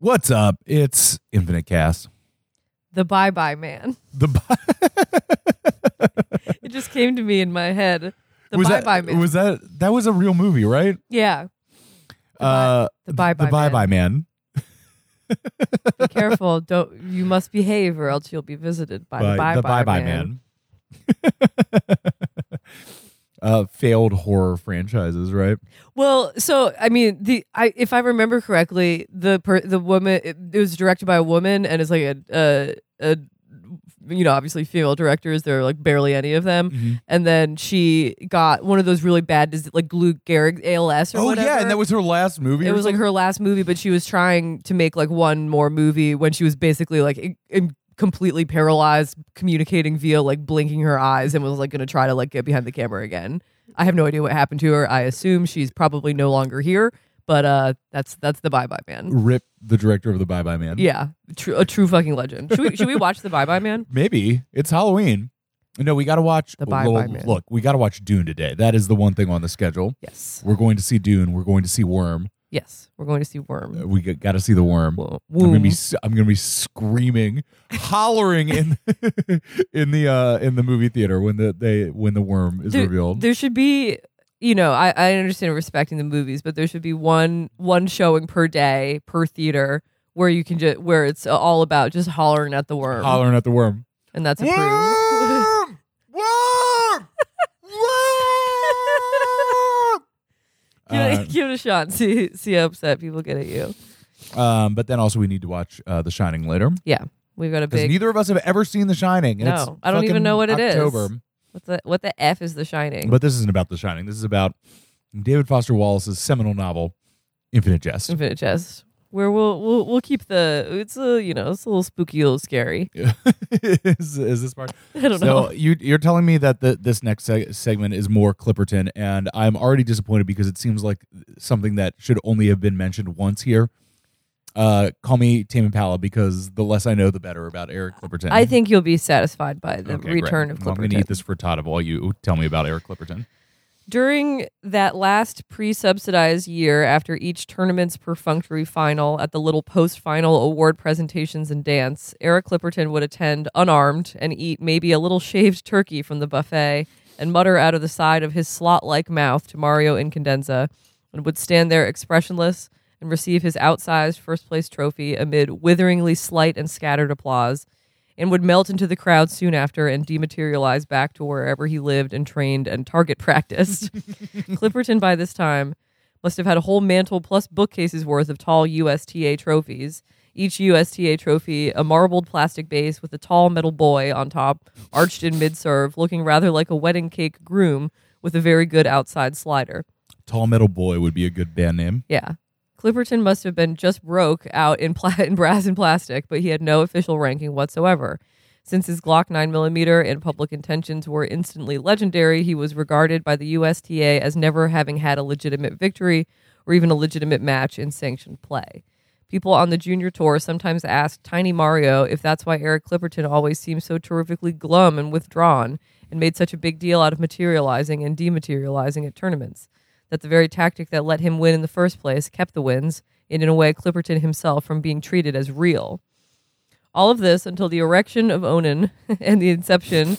What's up? It's Infinite Cast. The Bye Bye Man. The It just came to me in my head. The was Bye that, Bye Man. Was that that was a real movie, right? yeah. The uh, the Bye Bye the Bye Man. Bye Man. Be careful. Don't you must behave or else you'll be visited by, the Bye the Bye, Bye Man. Man. uh, failed horror franchises, right? Well, so I mean, the I if I remember correctly, the per, the woman it, it was directed by a woman and it's like a a, a you know obviously female directors there are like barely any of them Mm-hmm. and then she got one of those really bad like Lou Gehrig ALS or Oh whatever. yeah, and that was her last movie. it was like her last movie, but she was trying to make like one more movie when she was basically like in, in- completely paralyzed, communicating via like blinking her eyes, and was like going to try to like get behind the camera again. I have no idea what happened to her. I assume she's probably no longer here, but uh, that's that's the Bye Bye Man. Rip the director of the Bye Bye Man. Yeah, true, a true fucking legend. Should we should we watch the Bye Bye Man? Maybe it's Halloween. No, we got to watch. The Bye Bye Man. Look, we got to watch Dune today. That is the one thing on the schedule. Yes, We're going to see Dune. We're going to see Worm. Yes, we're going to see Uh, Worm. We got to see the Worm. Wo- I'm gonna be I'm gonna be screaming, hollering in in the uh in the movie theater when the they when the worm is there, revealed. there should be you know I, I understand respecting the movies but there should be one one showing per day per theater where you can just where it's all about just hollering at the worm Hollering at the worm. and that's approved Worm! Worm! Worm! Give, Uh, it, give it a shot see see how upset people get at you um, but then also we need to watch uh, The Shining later yeah we've got a because big neither of us have ever seen The Shining. And No, it's I don't even know what it is. October. what the what the f is the shining But this isn't about The Shining. This is about David Foster Wallace's seminal novel, Infinite Jest. infinite jest where we'll we'll we'll keep the it's a you know it's a little spooky a little scary is, is this part? i don't so know you you're telling me that the, this next seg- segment is more Clipperton, and I'm already disappointed because it seems like something that should only have been mentioned once here. Uh, call me Tame Impala because the less I know, the better about Eric Clipperton. i think you'll be satisfied by the Okay, return great. of Well, I'm going to eat this frittata while you tell me about Eric Clipperton. During that last pre subsidized year after each tournament's perfunctory final at the little post final award presentations and dance, Eric Clipperton would attend unarmed and eat maybe a little shaved turkey from the buffet and mutter out of the side of his slot like mouth to Mario Incandenza and would stand there expressionless and receive his outsized first place trophy amid witheringly slight and scattered applause and would melt into the crowd soon after and dematerialize back to wherever he lived and trained and target practiced. Clipperton, by this time, must have had a whole mantle plus bookcases worth of tall USTA trophies. Each USTA trophy, a marbled plastic base with a tall metal boy on top, arched in mid serve, looking rather like a wedding cake groom with a very good outside slider. Tall Metal Boy would be a good band name. Yeah. Clipperton must have been just broke out in, pla- in brass and plastic, but he had no official ranking whatsoever. Since his Glock 9mm and public intentions were instantly legendary, he was regarded by the USTA as never having had a legitimate victory or even a legitimate match in sanctioned play. People on the junior tour sometimes asked Tiny Mario if that's why Eric Clipperton always seemed so terrifically glum and withdrawn and made such a big deal out of materializing and dematerializing at tournaments that the very tactic that let him win in the first place kept the wins, and in a way, Clipperton himself from being treated as real. All of this until the erection of Onan and the inception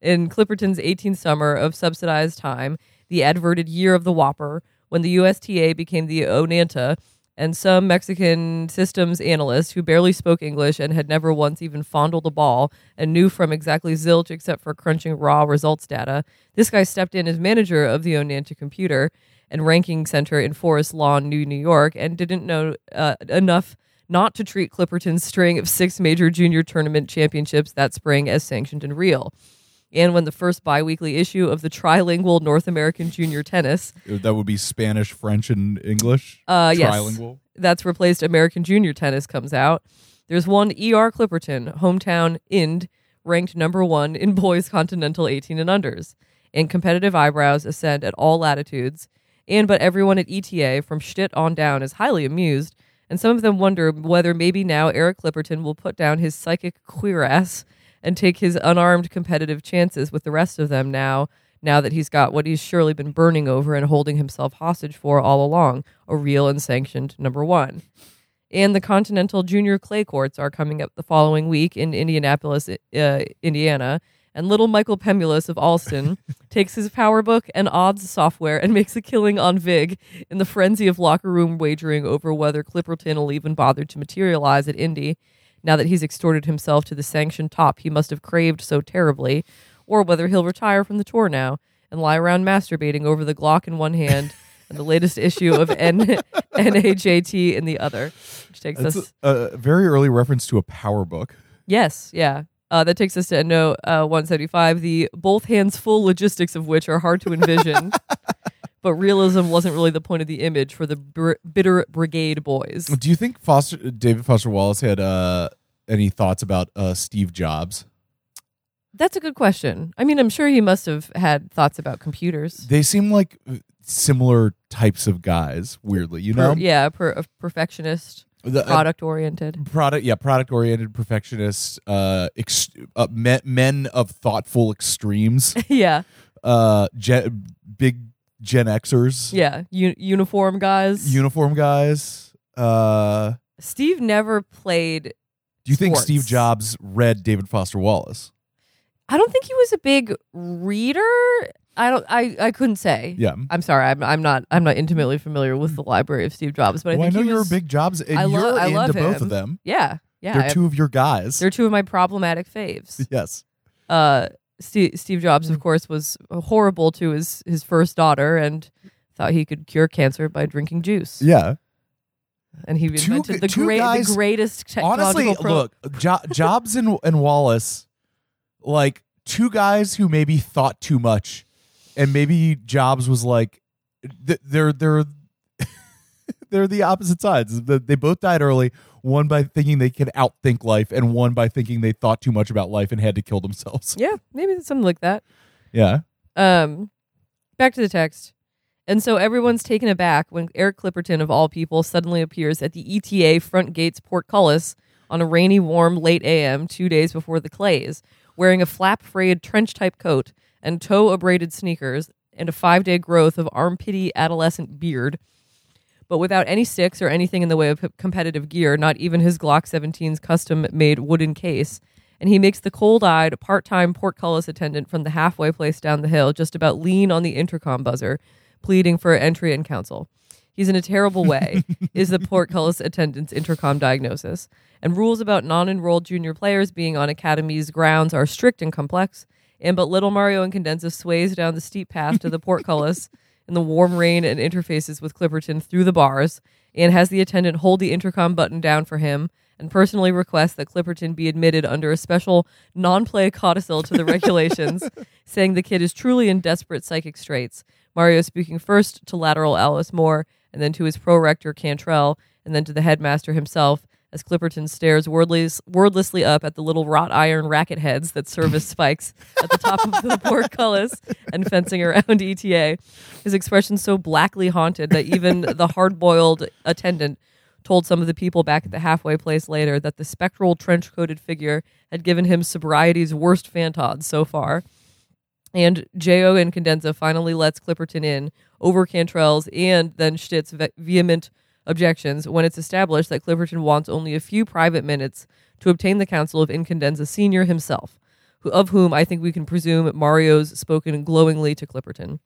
in Clipperton's 18th summer of subsidized time, the adverted year of the Whopper, when the USTA became the Onanta, and some Mexican systems analyst who barely spoke English and had never once even fondled a ball and knew from exactly zilch except for crunching raw results data. This guy stepped in as manager of the Onanta computer and ranking center in Forest Lawn, New York, and didn't know uh, enough not to treat Clipperton's string of six major junior tournament championships that spring as sanctioned and real. And when the first biweekly issue of the trilingual North American Junior Tennis That would be Spanish, French, and English. Uh, yes. Trilingual. that's replaced American Junior Tennis comes out. There's one ER Clipperton, hometown Ind, ranked number one in boys continental 18 and unders. And competitive eyebrows ascend at all latitudes. And but everyone at ETA from Schtitt on down is highly amused. And some of them wonder whether maybe now Eric Clipperton will put down his psychic queer ass and take his unarmed competitive chances with the rest of them now now that he's got what he's surely been burning over and holding himself hostage for all along a real and sanctioned number one. And the Continental Junior Clay Courts are coming up the following week in Indianapolis, uh, Indiana. And little Michael Pemulis of Allston takes his power book and odds software and makes a killing on Vig in the frenzy of locker room wagering over whether Clipperton will even bother to materialize at Indy now that he's extorted himself to the sanctioned top he must have craved so terribly, or whether he'll retire from the tour now and lie around masturbating over the Glock in one hand and the latest issue of N- NAJT in the other, which takes That's us. a, a very early reference to a power book. Yes, yeah. Uh, that takes us to note uh, 175, the both hands full logistics of which are hard to envision. but realism wasn't really the point of the image for the br- bitter brigade boys. Do you think Foster David Foster Wallace had uh, any thoughts about uh, Steve Jobs? That's a good question. I mean, I'm sure he must have had thoughts about computers. They seem like uh, similar types of guys. Weirdly, you know, Per- yeah, per- a perfectionist, The- uh, product oriented. product yeah product oriented perfectionists uh, ex- uh men, men of thoughtful extremes yeah, uh gen, big gen xers yeah. U- uniform guys. uniform guys uh Steve never played. do you think Sports. steve jobs read david foster wallace I don't think he was a big reader. I don't. I. I couldn't say. yeah I'm sorry. I'm. I'm not. I'm not intimately familiar with the library of Steve Jobs, but I well, I, think know you're was, a big jobs and I lo- you're I love both him. of them Yeah. Yeah. they're I- two of your guys they're two of my problematic faves. yes uh, Steve, Steve Jobs, Mm. of course, was horrible to his his first daughter and thought he could cure cancer by drinking juice. yeah And he Two invented g- the two great, guys- the greatest technological honestly pro- look jo- jobs and, and wallace like two guys who maybe thought too much and maybe jobs was like they're they're they're the opposite sides they both died early one by thinking they could outthink life and one by thinking they thought too much about life and had to kill themselves Yeah, maybe something like that. yeah Um, back to the text. And so everyone's taken aback when Eric Clipperton, of all people, suddenly appears at the ETA front gates portcullis on a rainy, warm, late AM two days before the Clays, wearing a flap frayed trench type coat and toe abraded sneakers and a five day growth of armpity adolescent beard. But without any sticks or anything in the way of competitive gear, not even his Glock 17's custom made wooden case. And he makes the cold eyed, part time portcullis attendant from the halfway place down the hill just about lean on the intercom buzzer, pleading for entry and counsel. He's in a terrible way, is the portcullis attendant's intercom diagnosis. And rules about non enrolled junior players being on Academy's grounds are strict and complex. And but little Mario Incandenza sways down the steep path to the portcullis in the warm rain and interfaces with Clipperton through the bars, and has the attendant hold the intercom button down for him and personally request that Clipperton be admitted under a special non play codicil to the regulations, saying the kid is truly in desperate psychic straits. Mario speaking first to lateral Alice Moore, and then to his pro rector Cantrell, and then to the headmaster himself, as Clipperton stares wordless, wordlessly up at the little wrought iron racket heads that serve as spikes at the top of the portcullis and fencing around ETA. His expression so blackly haunted that even the hard boiled attendant told some of the people back at the halfway place later that the spectral trench coated figure had given him sobriety's worst fantods so far. And Jo Incandenza finally lets Clipperton in over Cantrell's and then Schtitt's ve- vehement objections when it's established that Clipperton wants only a few private minutes to obtain the counsel of Incandenza Sr. himself, who, of whom I think we can presume Mario's spoken glowingly to Clipperton.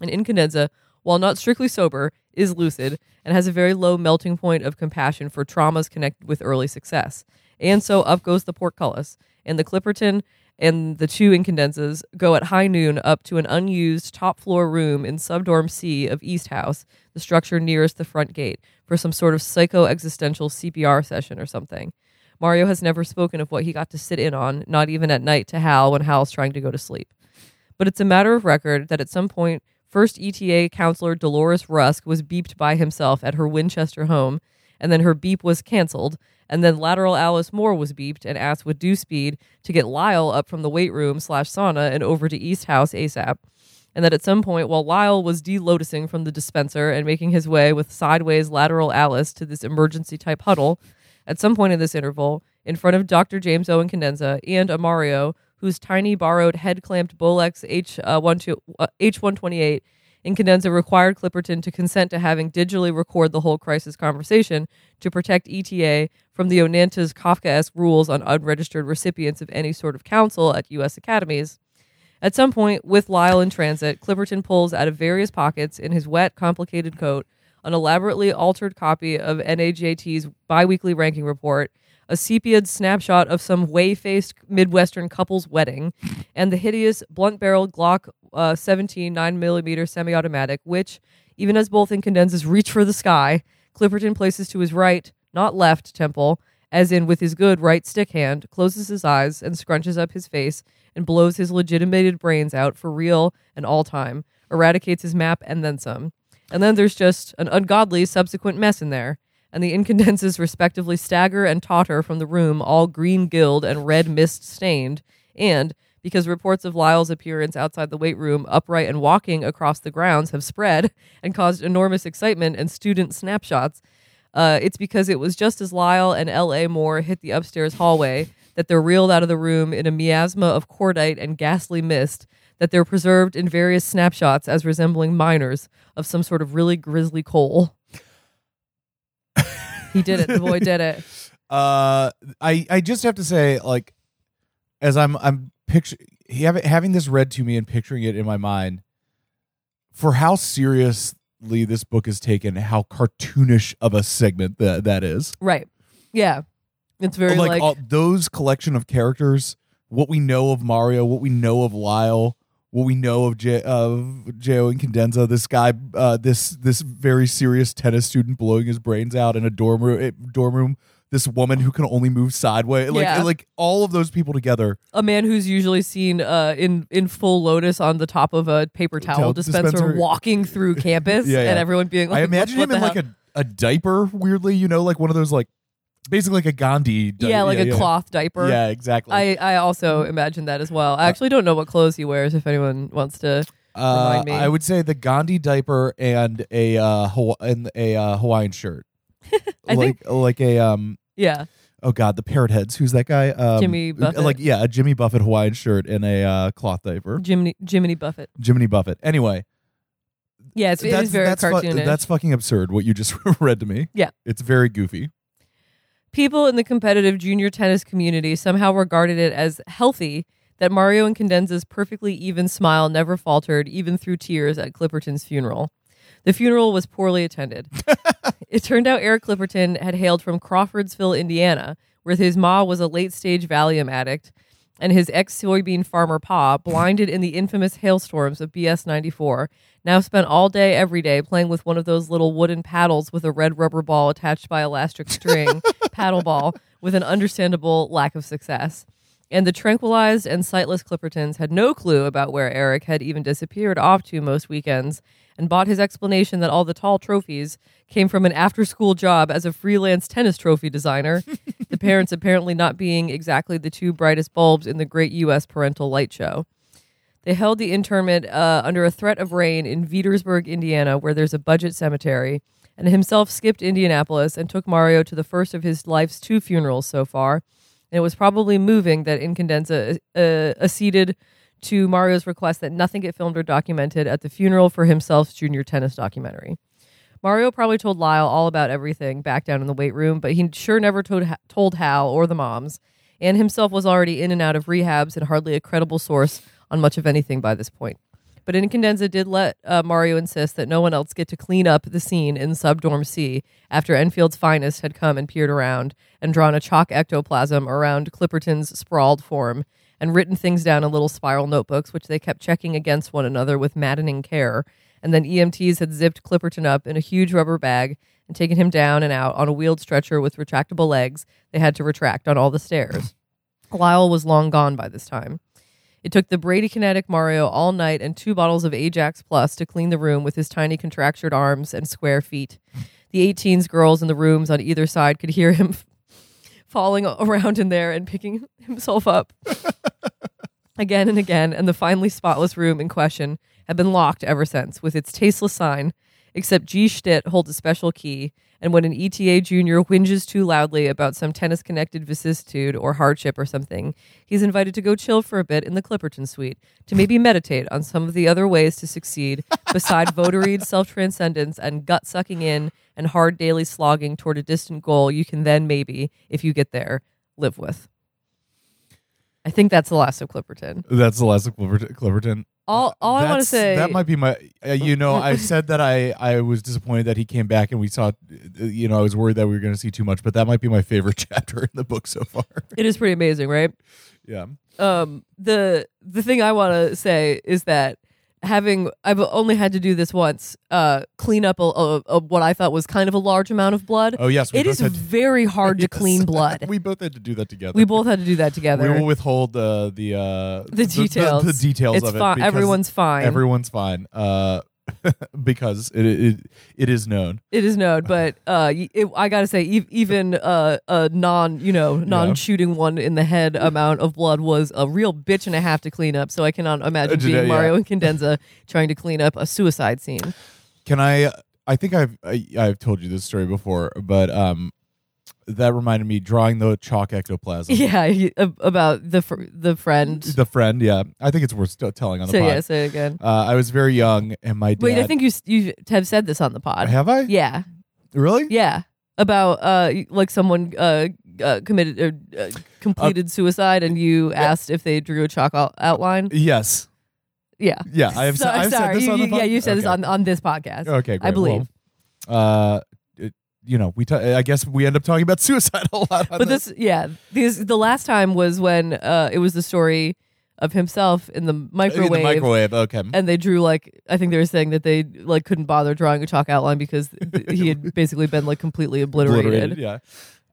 And Incandenza, while not strictly sober, is lucid and has a very low melting point of compassion for traumas connected with early success. And so up goes the portcullis, and the Clipperton and the two Incandenzas go at high noon up to an unused top floor room in subdorm C of East House, the structure nearest the front gate, for some sort of psycho existential CPR session or something. Mario has never spoken of what he got to sit in on, not even at night to Hal when Hal's trying to go to sleep. But it's a matter of record that at some point, first ETA counselor Dolores Rusk was beeped by himself at her Winchester home, and then her beep was canceled. And then lateral Alice Moore was beeped and asked with due speed to get Lyle up from the weight room slash sauna and over to East House ASAP. And that at some point, while Lyle was de lotusing from the dispenser and making his way with sideways lateral Alice to this emergency type huddle, at some point in this interval, in front of Dr. James O. Incandenza and Amario, whose tiny borrowed head clamped Bolex H128 uh, Incandenza required Clipperton to consent to having digitally record the whole crisis conversation to protect ETA from the Onanta's Kafkaesque rules on unregistered recipients of any sort of counsel at U.S. academies. At some point, with Lyle in transit, Clipperton pulls out of various pockets in his wet, complicated coat an elaborately altered copy of NAJT's biweekly ranking report a sepiaed snapshot of some way faced Midwestern couple's wedding, and the hideous blunt barreled Glock uh, 17 9mm semi automatic, which, even as both Incandenzas reach for the sky, Clipperton places to his right, not left, temple, as in with his good right stick hand, closes his eyes and scrunches up his face and blows his legitimated brains out for real and all time, eradicates his map and then some. And then there's just an ungodly subsequent mess in there. And the Incandenzas respectively stagger and totter from the room, all green gilled and red mist stained. And because reports of Lyle's appearance outside the weight room, upright and walking across the grounds, have spread and caused enormous excitement and student snapshots, uh, it's because it was just as Lyle and L.A. Moore hit the upstairs hallway that they're reeled out of the room in a miasma of cordite and ghastly mist that they're preserved in various snapshots as resembling miners of some sort of really grisly coal. He did it. The boy did it. Uh, I I just have to say, like, as I'm I'm picture having having this read to me and picturing it in my mind, for how seriously this book is taken, how cartoonish of a segment that that is. Right. Yeah. It's very like, like, all, those collection of characters, what we know of Mario, what we know of Lyle, what we know of J- of Jo Incandenza, this guy, uh, this this very serious tennis student blowing his brains out in a dorm room, eh, dorm room. This woman who can only move sideways, like Yeah. like all of those people together. a man who's usually seen uh, in in full lotus on the top of a paper towel Towel dispenser, dispenser. walking through campus, Yeah, yeah. and everyone being like, I imagine what him the in like hell?" a, a diaper, weirdly, you know, like one of those like basically like a Gandhi. Di- yeah, like a cloth diaper. Yeah, exactly. I, I also imagine that as well. I actually don't know what clothes he wears. If anyone wants to, uh, remind me. I would say the Gandhi diaper and a uh, Hawa- and a uh, Hawaiian shirt, I like like a um. yeah, Oh God, the parrot heads. Who's that guy? Um, Jimmy Buffett. Like yeah, a Jimmy Buffett Hawaiian shirt and a uh, cloth diaper. Jiminy Jiminy Buffett. Jiminy Buffett. Anyway, Yeah, it's, it that's very that's fu- cartoonish. that's fucking absurd. What you just read to me. Yeah. it's very goofy. People in the competitive junior tennis community somehow regarded it as healthy that Mario Incandenza's perfectly even smile never faltered, even through tears at Clipperton's funeral. The funeral was poorly attended. it turned out Eric Clipperton had hailed from Crawfordsville, Indiana, where his ma was a late stage Valium addict, and his ex soybean farmer pa, blinded in the infamous hailstorms of BS 94, now spent all day, every day, playing with one of those little wooden paddles with a red rubber ball attached by elastic string, paddle ball, with an understandable lack of success. And the tranquilized and sightless Clippertons had no clue about where Eric had even disappeared off to most weekends, and bought his explanation that all the tall trophies came from an after school job as a freelance tennis trophy designer, the parents apparently not being exactly the two brightest bulbs in the great U.S. parental light show. They held the interment uh, under a threat of rain in Vetersburg, Indiana, where there's a budget cemetery, and himself skipped Indianapolis and took Mario to the first of his life's two funerals so far. And it was probably moving that Incandenza uh, acceded to Mario's request that nothing get filmed or documented at the funeral for himself's junior tennis documentary. Mario probably told Lyle all about everything back down in the weight room, but he sure never told, told Hal or the moms, and himself was already in and out of rehabs and hardly a credible source on much of anything by this point. But Incandenza did let uh, Mario insist that no one else get to clean up the scene in Subdorm C after Enfield's finest had come and peered around and drawn a chalk ectoplasm around Clipperton's sprawled form and written things down in little spiral notebooks, which they kept checking against one another with maddening care. And then EMTs had zipped Clipperton up in a huge rubber bag and taken him down and out on a wheeled stretcher with retractable legs they had to retract on all the stairs. Lyle was long gone by this time. It took the bradykinetic Mario all night and two bottles of Ajax Plus to clean the room with his tiny contractured arms and square feet. The 18s girls in the rooms on either side could hear him falling around in there and picking himself up again and again, and the finally spotless room in question had been locked ever since, with its tasteless sign except G. Schtitt holds a special key, and when an ETA junior whinges too loudly about some tennis connected vicissitude or hardship or something, he's invited to go chill for a bit in the Clipperton suite to maybe meditate on some of the other ways to succeed beside votaried self transcendence and gut sucking in and hard daily slogging toward a distant goal you can then maybe, if you get there, live with. I think that's the last of Clipperton. That's the last of Clipperton. Clipperton. All, all I want to say that might be my. Uh, you know, I said that I I was disappointed that he came back and we saw. uh, You know, I was worried that we were going to see too much, but that might be my favorite chapter in the book so far. it is pretty amazing, right? yeah. um the the thing i want to say is that having i've only had to do this once uh clean up a, a, a what i thought was kind of a large amount of blood Oh yes, it to- very hard to Yes. clean blood we both had to do that together. we both had to do that together We will withhold the the uh, the details The, details it's of it. everyone's fine everyone's fine. Uh, because it, it it is known. it is known but uh it, i gotta say e- even uh, a non you know non-shooting one in the head amount of blood was a real bitch and a half to clean up so i cannot imagine being yeah. mario incandenza trying to clean up a suicide scene Can I? I think I've I, I've told you this story before, but um, that reminded me drawing the chalk ectoplasm. Yeah, he- ab- about the fr- the friend. The friend, yeah. I think it's worth still telling on the So pod. yeah, say it again. Uh, I was very young, and my dad. Wait, I think you s- you have said this on the pod. have I Yeah, really? yeah, about uh like someone uh, uh committed or uh, completed suicide, and you asked if they drew a chalk out- outline. Yes. Yeah, Yeah, I have. So- I've sorry, said this on the you- pod? yeah, you said this Okay. on on this podcast. Okay, great. I believe. Well, uh, you know, we. ta- I guess we end up talking about suicide a lot. On but this, yeah, these the last time was when uh it was the story of himself in the In microwave. the microwave. Okay. and they drew like I think they were saying that they like couldn't bother drawing a chalk outline because th- he had basically been like completely obliterated. Yeah.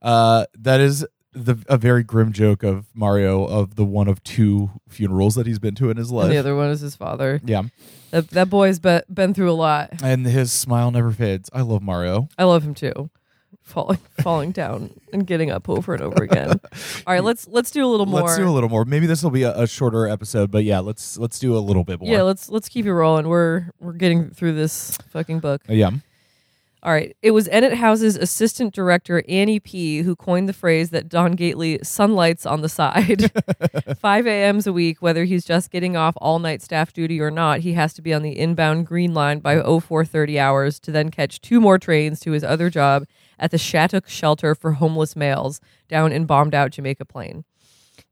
Uh, that is the a very grim joke of Mario of the one of two funerals that he's been to in his And life. the other one is his father. yeah. That that boy's be- been through a lot. And his smile never fades. I love Mario. I love him too. Falling falling down and getting up over and over again. All right, let's let's do a little more. Let's do a little more. Maybe this will be a, a shorter episode, but yeah, let's let's do a little bit more. yeah, let's let's keep it rolling. We're we're getting through this fucking book. Yeah. All right. It was Ennett House's assistant director, Annie P., who coined the phrase that Don Gately sunlights on the side. 5 a.m.s a week, whether he's just getting off all night staff duty or not, he has to be on the inbound green line by 0430 hours to then catch two more trains to his other job at the Shattuck Shelter for Homeless Males down in bombed out Jamaica Plain.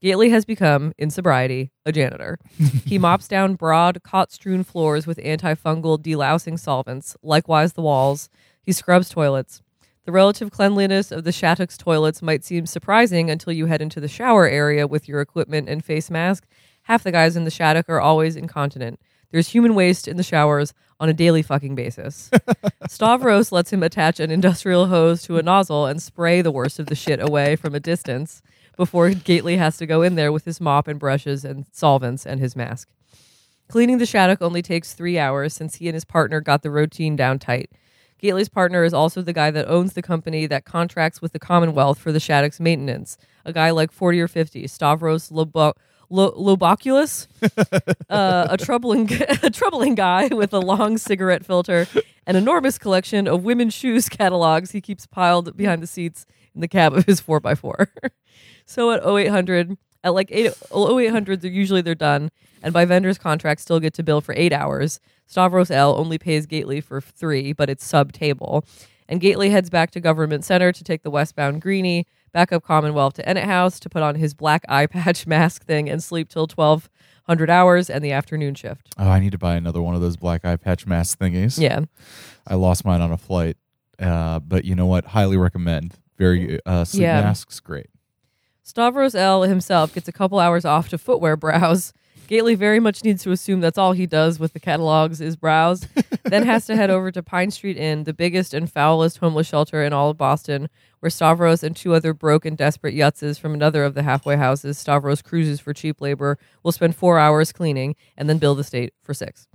Gately has become, in sobriety, a janitor. he mops down broad, cot strewn floors with antifungal delousing solvents, likewise the walls. He scrubs toilets. The relative cleanliness of the Shattuck's toilets might seem surprising until you head into the shower area with your equipment and face mask. Half the guys in the Shattuck are always incontinent. There's human waste in the showers on a daily fucking basis. Stavros lets him attach an industrial hose to a nozzle and spray the worst of the shit away from a distance before Gately has to go in there with his mop and brushes and solvents and his mask. Cleaning the Shattuck only takes three hours since he and his partner got the routine down tight. Gately's partner is also the guy that owns the company that contracts with the Commonwealth for the Shattuck's maintenance. A guy like 40 or 50, Stavros Lobo- Lo- Lobokulas, uh, a troubling a troubling guy with a long cigarette filter, an enormous collection of women's shoes catalogs he keeps piled behind the seats in the cab of his 4x4. so at 0800, at like 8, 0800, they're, usually they're done, and by vendor's contract still get to bill for eight hours. Stavros L only pays Gately for three, but it's sub table. And Gately heads back to Government Center to take the westbound Greenie, back up Commonwealth to Ennett House to put on his black eye patch mask thing and sleep till 1200 hours and the afternoon shift. Oh, I need to buy another one of those black eye patch mask thingies. Yeah. I lost mine on a flight. Uh, but you know what? Highly recommend. Very uh, sleep Yeah. masks, great. Stavros L himself gets a couple hours off to footwear browse. Gately very much needs to assume that's all he does with the catalogs is browse. then has to head over to Pine Street Inn, the biggest and foulest homeless shelter in all of Boston, where Stavros and two other broke and desperate yutzes from another of the halfway houses Stavros cruises for cheap labor will spend four hours cleaning and then bill the state for six.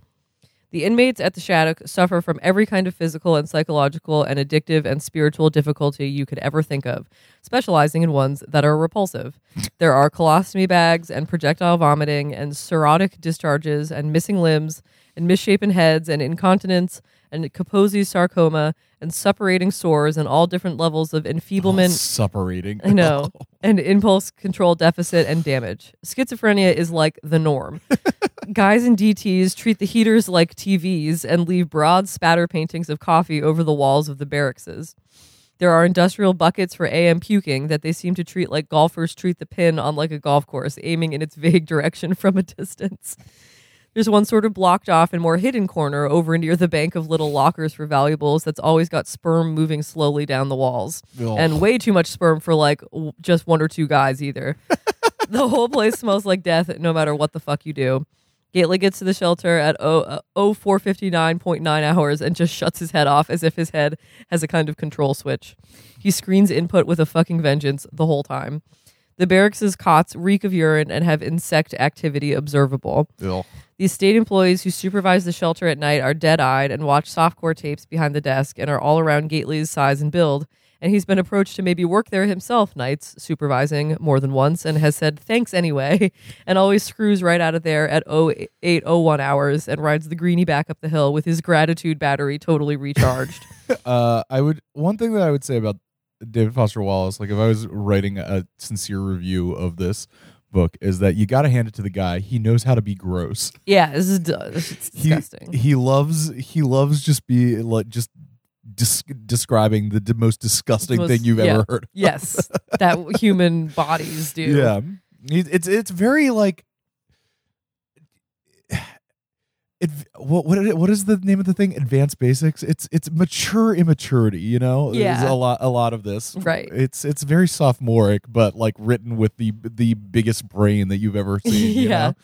The inmates at the Shattuck suffer from every kind of physical and psychological and addictive and spiritual difficulty you could ever think of, specializing in ones that are repulsive. There are colostomy bags and projectile vomiting and cirrhotic discharges and missing limbs and misshapen heads and incontinence and Kaposi's sarcoma and suppurating sores and all different levels of enfeeblement. suppurating. I know. and impulse control deficit and damage. Schizophrenia is like the norm. Guys in DTs treat the heaters like TVs and leave broad spatter paintings of coffee over the walls of the barracks. There are industrial buckets for AM puking that they seem to treat like golfers treat the pin on like a golf course, aiming in its vague direction from a distance. There's one sort of blocked off and more hidden corner over near the bank of little lockers for valuables that's always got sperm moving slowly down the walls. Ugh. And way too much sperm for like w- just one or two guys either. the whole place smells like death no matter what the fuck you do. Gately gets to the shelter at oh, uh, 0459.9 hours and just shuts his head off as if his head has a kind of control switch. He screens input with a fucking vengeance the whole time. The barracks' cots reek of urine and have insect activity observable. These state employees who supervise the shelter at night are dead eyed and watch softcore tapes behind the desk and are all around Gately's size and build. And he's been approached to maybe work there himself nights, supervising more than once, and has said thanks anyway, and always screws right out of there at 0801 hours and rides the greenie back up the hill with his gratitude battery totally recharged. Uh, I would one thing that I would say about David Foster Wallace, like if I was writing a sincere review of this book, is that you got to hand it to the guy. He knows how to be gross. yeah, this is d- it's He disgusting. he loves he loves just be like just dis- describing the d- most disgusting Most- thing you've yeah. ever heard. yes, that human bodies do. Yeah, it's it's very like. It, what what what is the name of the thing? Advanced basics. It's it's mature immaturity. You know, Yeah. There's a lot a lot of this. Right. It's it's very sophomoric, but like written with the the biggest brain that you've ever seen. you Yeah. know?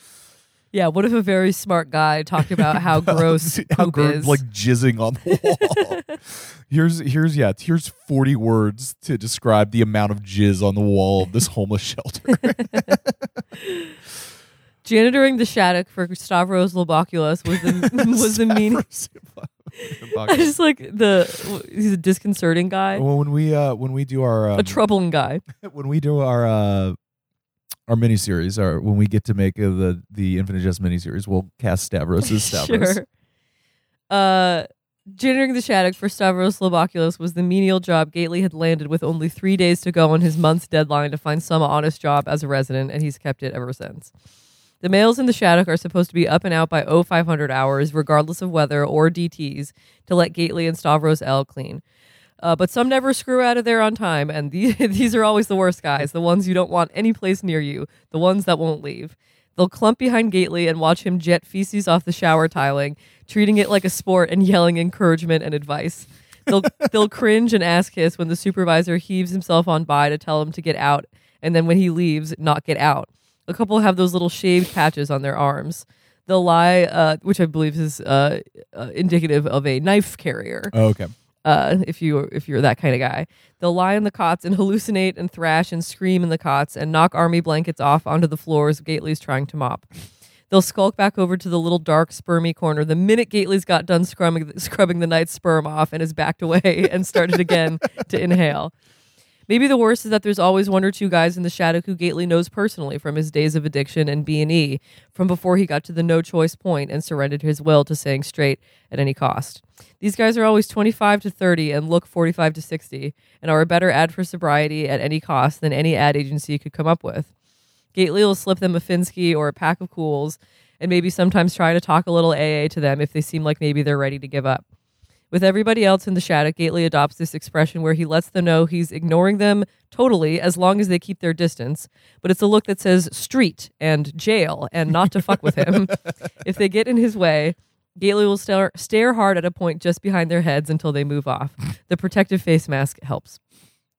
Yeah, what if a very smart guy talked about how gross how gro- is? like jizzing on the wall. here's here's yeah here's 40 words to describe the amount of jizz on the wall of this homeless shelter. Janitoring the Shattuck for Stavros Lobokulas was the was the meaning. I just like the he's a disconcerting guy, well, when we uh when we do our um, a troubling guy. when we do our uh our miniseries, or when we get to make uh, the the Infinite Jest miniseries, we'll cast Stavros as Stavros. sure. Uh, janitoring the Shattuck for Stavros Lobokulas was the menial job Gately had landed with only three days to go on his month's deadline to find some honest job as a resident, and he's kept it ever since. The males in the Shattuck are supposed to be up and out by 0500 hours, regardless of weather or DTs, to let Gately and Stavros L clean. Uh, but some never screw out of there on time, and the, these are always the worst guys, the ones you don't want any place near you, the ones that won't leave. They'll clump behind Gately and watch him jet feces off the shower tiling, treating it like a sport and yelling encouragement and advice. They'll they'll cringe and ass kiss when the supervisor heaves himself on by to tell him to get out, and then when he leaves, not get out. A couple have those little shaved patches on their arms. They'll lie, uh, which I believe is uh, uh, indicative of a knife carrier Oh, okay. uh, if you if you're that kind of guy. They'll lie in the cots and hallucinate and thrash and scream in the cots and knock army blankets off onto the floors Gately's trying to mop. They'll skulk back over to the little dark spermy corner the minute Gately's got done scrubbing, scrubbing the night's sperm off and is backed away and started again to inhale. Maybe the worst is that there's always one or two guys in the shadow who Gately knows personally from his days of addiction and B&E, from before he got to the no choice point and surrendered his will to saying straight at any cost. These guys are always 25 to 30 and look 45 to 60 and are a better ad for sobriety at any cost than any ad agency could come up with. Gately will slip them a Finsky or a pack of cools and maybe sometimes try to talk a little AA to them if they seem like maybe they're ready to give up. With everybody else in the Shattuck, Gately adopts this expression where he lets them know he's ignoring them totally as long as they keep their distance. But it's a look that says street and jail and not to fuck with him. if they get in his way, Gately will stare, stare hard at a point just behind their heads until they move off. The protective face mask helps.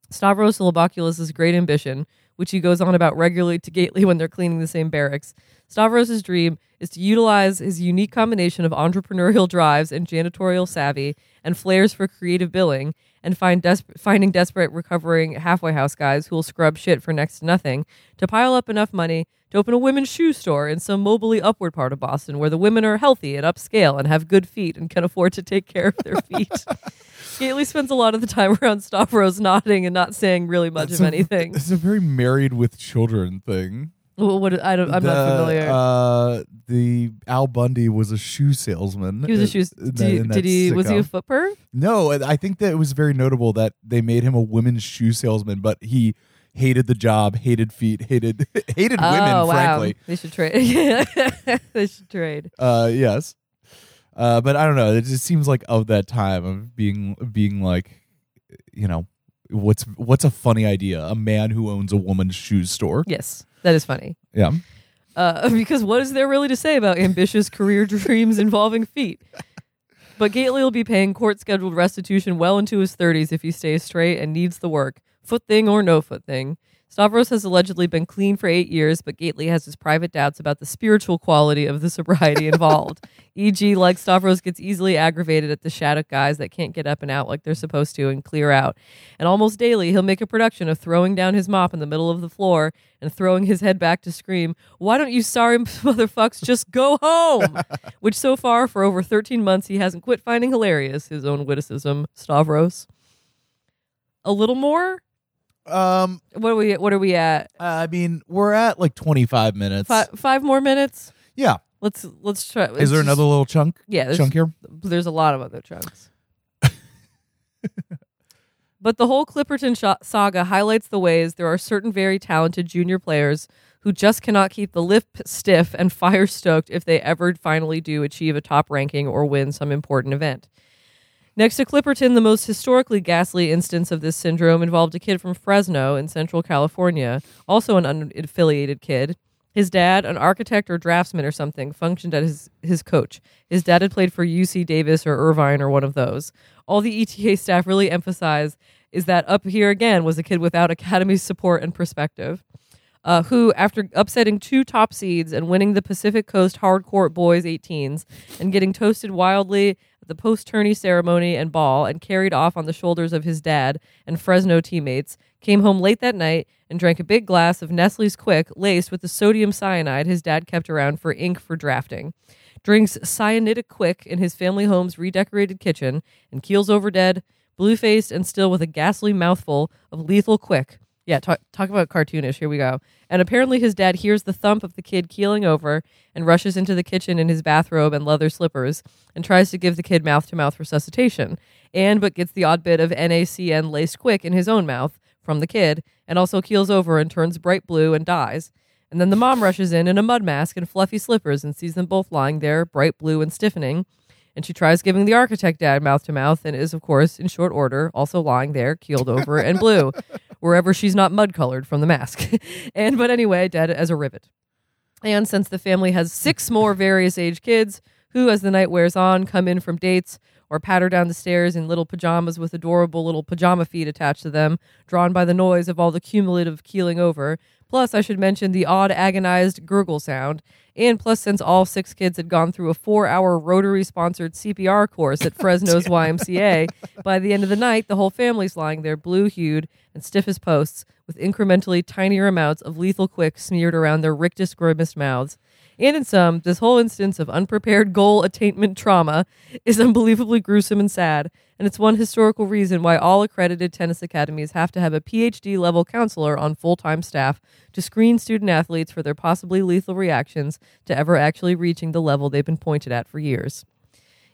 Stavros Lobokulas' great ambition, which he goes on about regularly to Gately when they're cleaning the same barracks. Stavros' dream is to utilize his unique combination of entrepreneurial drives and janitorial savvy and flares for creative billing and find des- finding desperate recovering halfway house guys who will scrub shit for next to nothing to pile up enough money to open a women's shoe store in some mobily upward part of Boston where the women are healthy and upscale and have good feet and can afford to take care of their feet. Gately spends a lot of the time around Stavros nodding and not saying really much It's of a- anything. It's a very married with children thing. Well, what I don't, I'm not familiar. Uh, the Al Bundy was a shoe salesman. he was a that- Did, that did he? Was he a sitcom. foot perv? No, I think that it was very notable that they made him a women's shoe salesman, but he hated the job, hated feet, hated hated women. oh wow! Frankly, They should trade. they should trade. uh, yes. Uh, but I don't know. It just seems like of that time of being being like, you know, what's what's a funny idea? A man who owns a woman's shoe store. Yes, that is funny. Yeah. Uh, because what is there really to say about ambitious career dreams involving feet? But Gately will be paying court scheduled restitution well into his 30s if he stays straight and needs the work, foot thing or no foot thing. Stavros has allegedly been clean for eight years, but Gately has his private doubts about the spiritual quality of the sobriety involved. E.g., like Stavros gets easily aggravated at the Shattuck guys that can't get up and out like they're supposed to and clear out. And almost daily, he'll make a production of throwing down his mop in the middle of the floor and throwing his head back to scream, Why don't you sorry motherfucks just go home? Which so far, for over 13 months, he hasn't quit finding hilarious, his own witticism, Stavros. A little more? Um. What are we what are we at? I mean, we're at like twenty five minutes. Five, five more minutes? Yeah. Let's let's try. Is there another little chunk? Yeah, there's, Chunk here. there's a lot of other chunks. but the whole Clipperton sh- saga highlights the ways there are certain very talented junior players who just cannot keep the lip stiff and fire stoked if they ever finally do achieve a top ranking or win some important event. Next to Clipperton, the most historically ghastly instance of this syndrome involved a kid from Fresno in Central California, also an unaffiliated kid. His dad, an architect or draftsman or something, functioned as his, his coach. His dad had played for UC Davis or Irvine or one of those. All the ETA staff really emphasize is that up here again was a kid without academy support and perspective. Uh, who, after upsetting two top seeds and winning the Pacific Coast Hardcourt Boys 18s and getting toasted wildly the post tourney ceremony and ball and carried off on the shoulders of his dad and Fresno teammates, came home late that night and drank a big glass of Nestle's Quik laced with the sodium cyanide his dad kept around for ink for drafting. Drinks cyanidic quick in his family home's redecorated kitchen and keels over dead, blue faced and still with a ghastly mouthful of lethal quick. Yeah, talk, talk about cartoonish. Here we go. And apparently, his dad hears the thump of the kid keeling over and rushes into the kitchen in his bathrobe and leather slippers and tries to give the kid mouth to mouth resuscitation. And but gets the odd bit of NaCN laced quick in his own mouth from the kid and also keels over and turns bright blue and dies. And then the mom rushes in in a mud mask and fluffy slippers and sees them both lying there, bright blue and stiffening. And she tries giving the architect dad mouth to mouth and is, of course, in short order, also lying there, keeled over and blue, wherever she's not mud colored from the mask. and, but anyway, dead as a rivet. And since the family has six more various age kids who, as the night wears on, come in from dates or patter down the stairs in little pajamas with adorable little pajama feet attached to them, drawn by the noise of all the cumulative keeling over. Plus, I should mention the odd agonized gurgle sound. And plus, since all six kids had gone through a four hour Rotary sponsored CPR course at Fresno's YMCA, by the end of the night, the whole family's lying there blue hued and stiff as posts, with incrementally tinier amounts of lethal quick smeared around their rictus grimaced mouths. And in sum, this whole instance of unprepared goal attainment trauma is unbelievably gruesome and sad, and it's one historical reason why all accredited tennis academies have to have a PhD level counselor on full time staff to screen student athletes for their possibly lethal reactions to ever actually reaching the level they've been pointed at for years.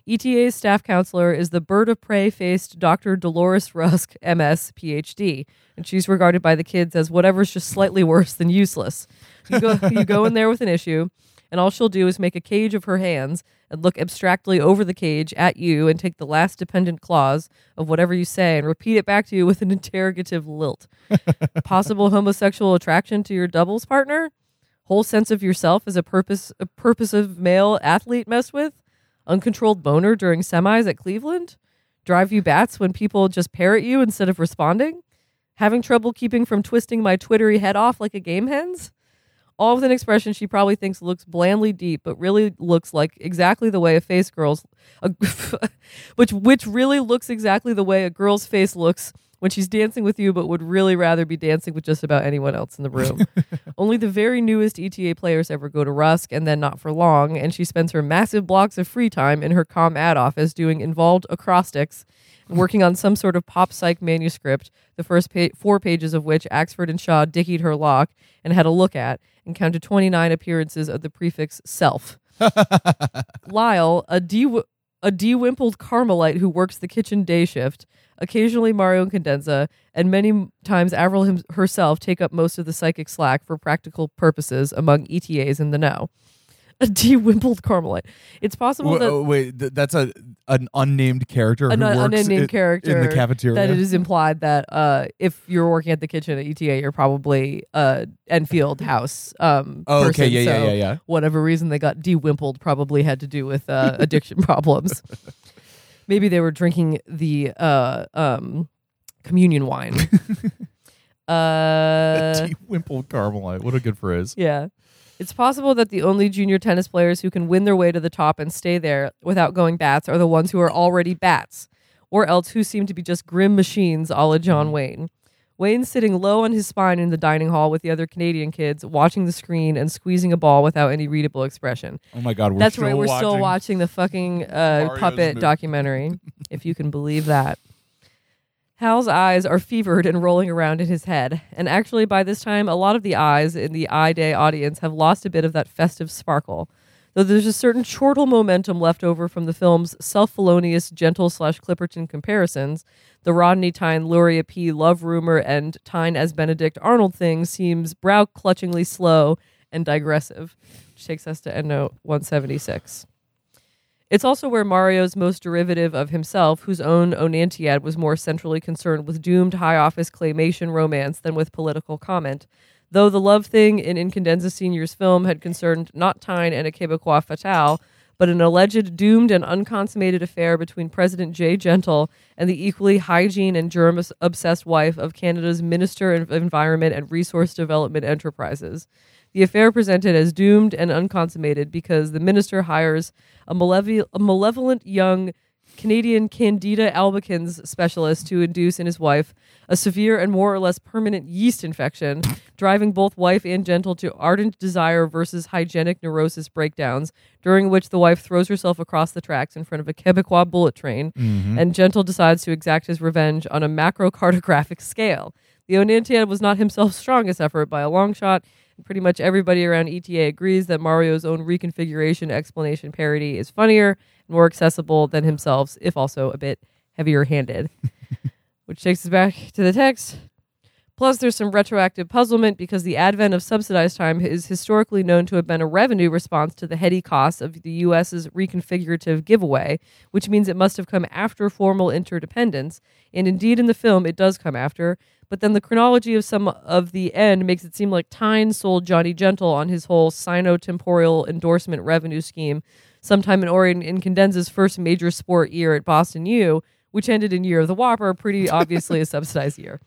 ETA's staff counselor is the bird of prey faced Dr. Dolores Rusk, MS, PhD, and she's regarded by the kids as whatever's just slightly worse than useless. You go, you go in there with an issue, and all she'll do is make a cage of her hands and look abstractly over the cage at you and take the last dependent clause of whatever you say and repeat it back to you with an interrogative lilt. Possible homosexual attraction to your doubles partner? Whole sense of yourself as a purpose a purposive male athlete messed with? Uncontrolled boner during semis at Cleveland? Drive you bats when people just parrot you instead of responding? Having trouble keeping from twisting my twittery head off like a game hen's? All with an expression she probably thinks looks blandly deep, but really looks like exactly the way a face girl's, a, which which really looks exactly the way a girl's face looks when she's dancing with you, but would really rather be dancing with just about anyone else in the room. Only the very newest ETA players ever go to Rusk, and then not for long. And she spends her massive blocks of free time in her com ad office doing involved acrostics working on some sort of pop psych manuscript, the first pa- four pages of which Axford and Shaw dickied her lock and had a look at, and counted 29 appearances of the prefix self. Lyle, a de a de-wimpled Carmelite who works the kitchen day shift, occasionally Mario Incandenza, and many times Avril him- herself take up most of the psychic slack for practical purposes among ETAs in the know. A de-wimpled Carmelite. It's possible that oh, wait, th- that's a an unnamed character an who un- works unnamed in, character in the cafeteria. that it is implied that uh, if you're working at the kitchen at ETA, you're probably uh, Enfield House. Um, oh, okay, person, yeah, yeah, so yeah, yeah. Whatever reason they got de-wimpled probably had to do with uh, addiction problems. Maybe they were drinking the uh, um, communion wine. uh, Wimple Carmelite. What a good phrase. yeah. It's possible that the only junior tennis players who can win their way to the top and stay there without going bats are the ones who are already bats, or else who seem to be just grim machines a la John Wayne. Wayne's sitting low on his spine in the dining hall with the other Canadian kids, watching the screen and squeezing a ball without any readable expression. Oh my God, we're That's still right, we're watching. still watching the fucking uh, Mario's puppet movie. documentary, if you can believe that. Hal's eyes are fevered and rolling around in his head, and actually, by this time, a lot of the eyes in the Eye Day audience have lost a bit of that festive sparkle. Though there's a certain chortle momentum left over from the film's self-felonious gentle slash Clipperton comparisons, the Rodney Tine Luria P love rumor and Tine as Benedict Arnold thing seems brow clutchingly slow and digressive, which takes us to endnote 176. It's also where Mario's most derivative of himself, whose own Onantiad was more centrally concerned with doomed high office claymation romance than with political comment. Though the love thing in Incandenza Senior's film had concerned not Tine and a Quebecois fatale, but an alleged doomed and unconsummated affair between President Jay Gentle and the equally hygiene and germ obsessed wife of Canada's Minister of Environment and Resource Development Enterprises. The affair presented as doomed and unconsummated because the minister hires a, a malevolent young Canadian Candida albicans specialist to induce in his wife a severe and more or less permanent yeast infection, driving both wife and gentle to ardent desire versus hygienic neurosis breakdowns, during which the wife throws herself across the tracks in front of a Quebecois bullet train, mm-hmm. and gentle decides to exact his revenge on a macrocartographic scale. The Onantiad was not himself's strongest effort by a long shot, pretty much everybody around ETA agrees that Mario's own reconfiguration explanation parody is funnier and more accessible than himself's, if also a bit heavier handed. Which takes us back to the text. Plus, there's some retroactive puzzlement because the advent of subsidized time is historically known to have been a revenue response to the heady costs of the U.S.'s reconfigurative giveaway, which means it must have come after formal interdependence. And indeed, in the film, it does come after. But then the chronology of some of the end makes it seem like Tine sold Johnny Gentle on his whole sino-temporal endorsement revenue scheme sometime in Oregon in Incandenza's first major sport year at Boston U, which ended in Year of the Whopper, pretty obviously a subsidized year.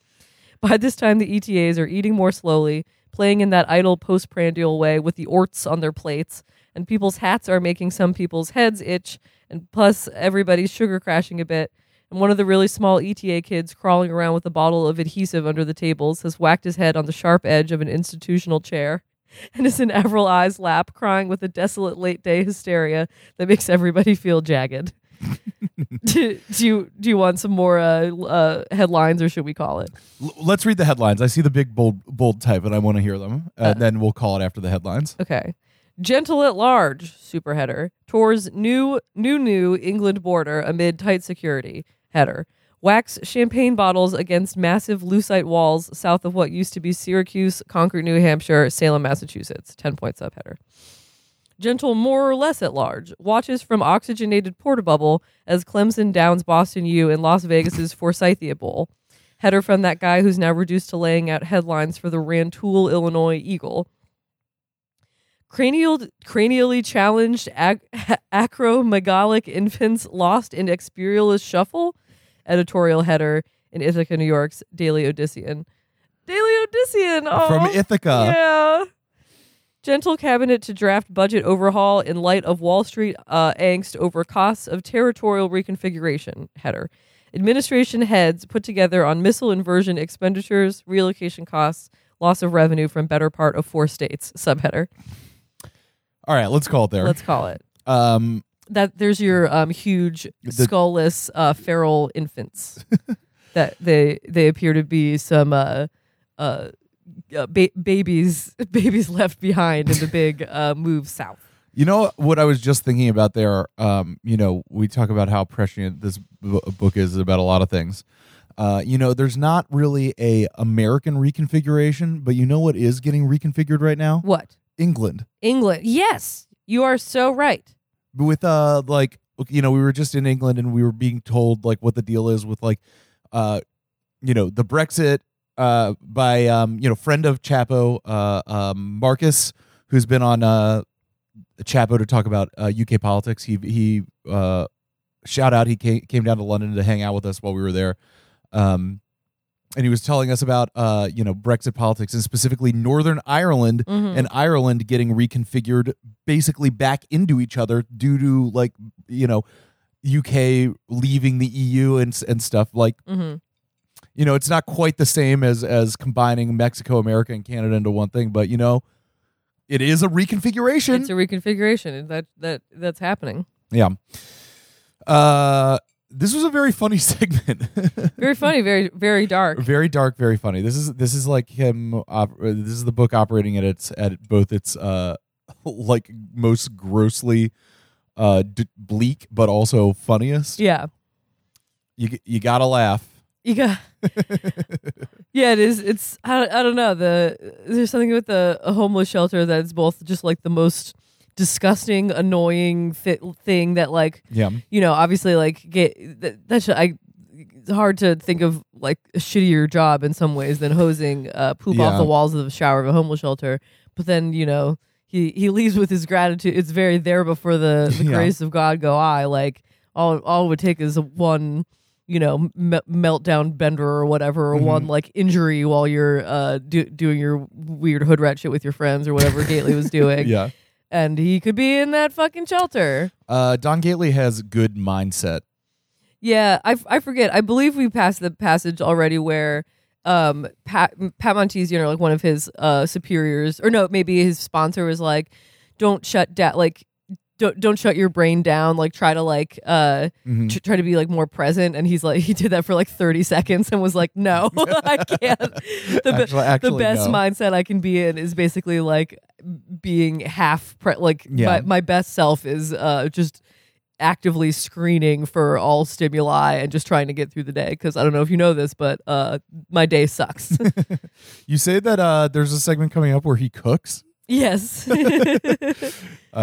By this time, the ETAs are eating more slowly, playing in that idle postprandial way with the orts on their plates, and people's hats are making some people's heads itch, and plus everybody's sugar crashing a bit. And one of the really small ETA kids crawling around with a bottle of adhesive under the tables has whacked his head on the sharp edge of an institutional chair and is in Avril Eye's lap, crying with a desolate late day hysteria that makes everybody feel jagged. do, do you do you want some more uh, uh, headlines, or should we call it? L- let's read the headlines. I see the big bold bold type, and I want to hear them. Uh, Uh, then we'll call it after the headlines. Okay. Gentle at large, superheader, tours new new new England border amid tight security. Header. Wax champagne bottles against massive lucite walls south of what used to be Syracuse, Concord, New Hampshire, Salem, Massachusetts. 10 point subheader. Gentle more or less at large. Watches from oxygenated porta bubble as Clemson downs Boston U in Las Vegas's Forsythia Bowl. Header from that guy who's now reduced to laying out headlines for the Rantoul, Illinois Eagle cranial cranially challenged ac- acromegalic infants lost in experialist shuffle editorial header in ithaca new york's daily odyssean daily odyssean oh, From Ithaca. yeah gentle cabinet to draft budget overhaul in light of wall street uh, angst over costs of territorial reconfiguration header administration heads put together on missile inversion expenditures relocation costs loss of revenue from better part of four states subheader All right, let's call it there. Let's call it. Um, that there's your um huge The- skullless uh feral infants that they they appear to be some uh uh uh, ba- babies babies left behind in the big uh move south You know what I was just thinking about there. Um, you know, we talk about how prescient this b- book is about a lot of things. Uh, you know, there's not really a American reconfiguration, but you know what is getting reconfigured right now? what England. england yes you are so right With uh, like you know, we were just in England and we were being told like what the deal is with like, uh, you know, the Brexit. Uh, by um, you know, friend of Chapo, uh, um, Marcus, who's been on uh Chapo to talk about uh, UK politics. He he uh, shout out. He came, came down to London to hang out with us while we were there, um, and he was telling us about uh, you know Brexit politics and specifically Northern Ireland Mhm. and Ireland getting reconfigured basically back into each other due to like you know UK leaving the EU and and stuff like Mhm. you know it's not quite the same as as combining Mexico, America, and Canada into one thing, but you know it is a reconfiguration. it's a reconfiguration that that that's happening Yeah. Uh this was a very funny segment. very funny very very dark very dark, very funny. This is this is like him op- uh, this is the book operating at its at both its uh like most grossly uh d- bleak but also funniest. yeah You you got to laugh. You got, yeah. It is. It's. I, I don't know. The there's something with the a homeless shelter that's both just like the most disgusting, annoying thi- thing that like Yeah. you know obviously like get that, that's I. It's hard to think of like a shittier job in some ways than hosing uh, poop off the walls of the shower of a homeless shelter. But then you know he he leaves with his gratitude. It's very there before the the Yeah. grace of God go I. Like all all it would take is one you know me- meltdown bender or whatever or Mhm. one like injury while you're uh do- doing your weird hood rat shit with your friends or whatever Gately was doing Yeah. And he could be in that fucking shelter Uh Don Gately has good mindset. yeah I, I forget I believe we passed the passage already where um Pat Pat Montese you know like one of his uh superiors or no maybe his sponsor was like don't shut down like don't don't shut your brain down like try to like uh Mhm. tr- try to be like more present and he's like he did that for like 30 seconds and was like no i can't the, be- Actually- actually, the best no. mindset i can be in is basically like being half pre- like Yeah. my, my best self is uh just actively screening for all stimuli and just trying to get through the day because i don't know if you know this but uh my day sucks You say that uh there's a segment coming up where he cooks. Yes I'm,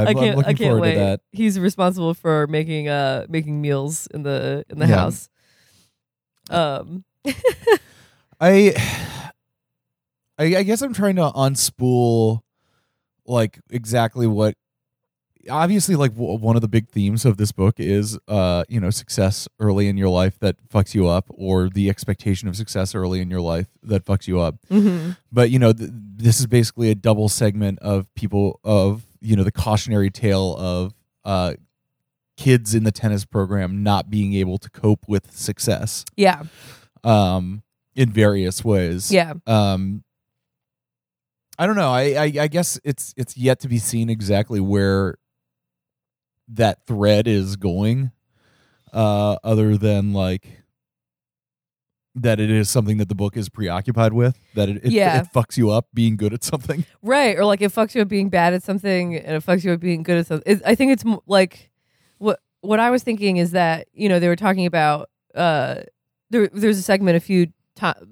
I I'm can't. looking I can't forward wait. to that. He's responsible for making uh making meals in the in the Yeah. house. Um. I, I I guess I'm trying to unspool like exactly what obviously like w- one of the big themes of this book is uh you know success early in your life that fucks you up or the expectation of success early in your life that fucks you up mhm. but you know th- this is basically a double segment of people of you know the cautionary tale of uh kids in the tennis program not being able to cope with success Yeah. um in various ways Yeah. um i don't know I, I i guess it's it's yet to be seen exactly where that thread is going uh other than like that it is something that the book is preoccupied with that it, it, Yeah. it fucks you up being good at something Right. Or like it fucks you up being bad at something, and it fucks you up being good at something. It, I think it's like what what I was thinking is that you know they were talking about uh there there's a segment a few to-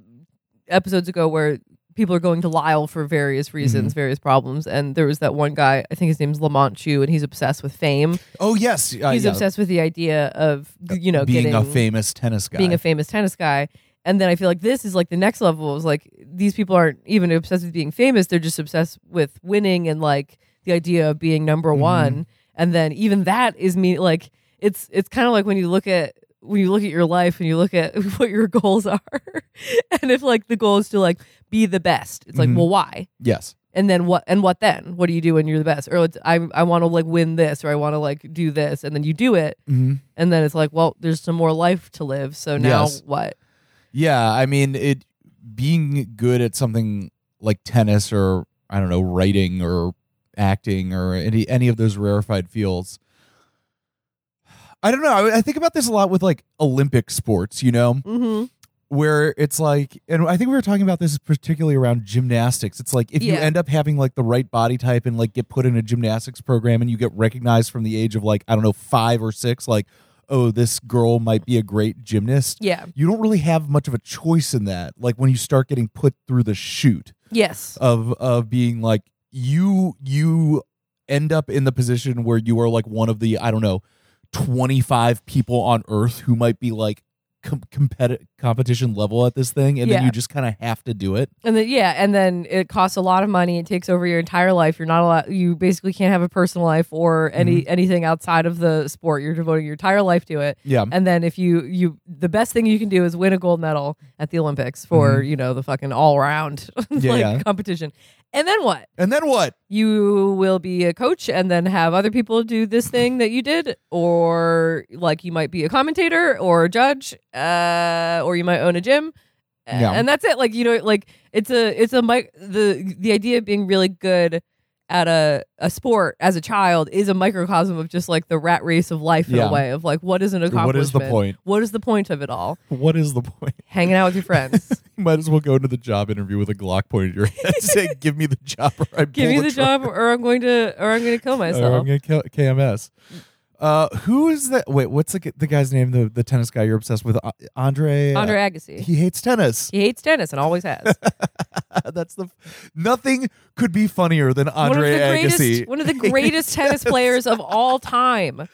episodes ago where people are going to Lyle for various reasons, various problems, and there was that one guy I think his name's Lamont Chu, and he's obsessed with fame. oh yes uh, he's yeah. obsessed with the idea of you know being getting a famous tennis guy being a famous tennis guy. And then I feel like this is like the next level. Is like these people aren't even obsessed with being famous; they're just obsessed with winning and like the idea of being number Mm-hmm. one. And then even that is me like it's it's kind of like when you look at when you look at your life and you look at what your goals are, and if like the goal is to like be the best, it's like Mhm. well why? yes And then what? And what then? What do you do when you're the best? Or it's, I I want to like win this, or I want to like do this, and then you do it, mm-hmm. and then it's like well, there's some more life to live. So now Yes. what? Yeah, I mean, it being good at something like tennis or I don't know, writing or acting or any any of those rarefied fields. I don't know. I, I think about this a lot with like Olympic sports, you know, Mm-hmm. where it's like, and I think we were talking about this particularly around gymnastics. It's like if you end up having like the right body type and like get put in a gymnastics program and you get recognized from the age of like, I don't know, five or six, like, oh, this girl might be a great gymnast. Yeah. You don't really have much of a choice in that. Like when you start getting put through the chute Yes. of of being like you you end up in the position where you are like one of the I don't know 25 people on earth who might be like com- competi- competition level at this thing and then you just kind of have to do it. And then yeah, and then it costs a lot of money. It takes over your entire life. You're not allowed. You basically can't have a personal life or any mm-hmm. anything outside of the sport. You're devoting your entire life to it. Yeah. And then if you you the best thing you can do is win a gold medal at the Olympics for mm-hmm. you know the fucking all around Yeah, like yeah. competition. And then what? And then what? You will be a coach and then have other people do this thing that you did, or like you might be a commentator or a judge, uh, or you might own a gym. Yeah. And that's it. Like you know, like it's a it's a mic the the idea of being really good at a, a sport as a child is a microcosm of just like the rat race of life in Yeah. a way of like what is an accomplishment? What is the point? What is the point of it all? What is the point? Hanging out with your friends. You might as well go into the job interview with a Glock pointed at your head saying, give me the job or I Give pull me the the job or I'm going to or I'm going to kill myself. Or I'm going to kill KMS. Uh, who is that? Wait, what's the, the guy's name? The the tennis guy you're obsessed with? Andre. Andre uh, Agassi. he hates tennis. He hates tennis and always has. That's the nothing could be funnier than Andre one of the Agassi. greatest, one of the greatest tennis players of all time,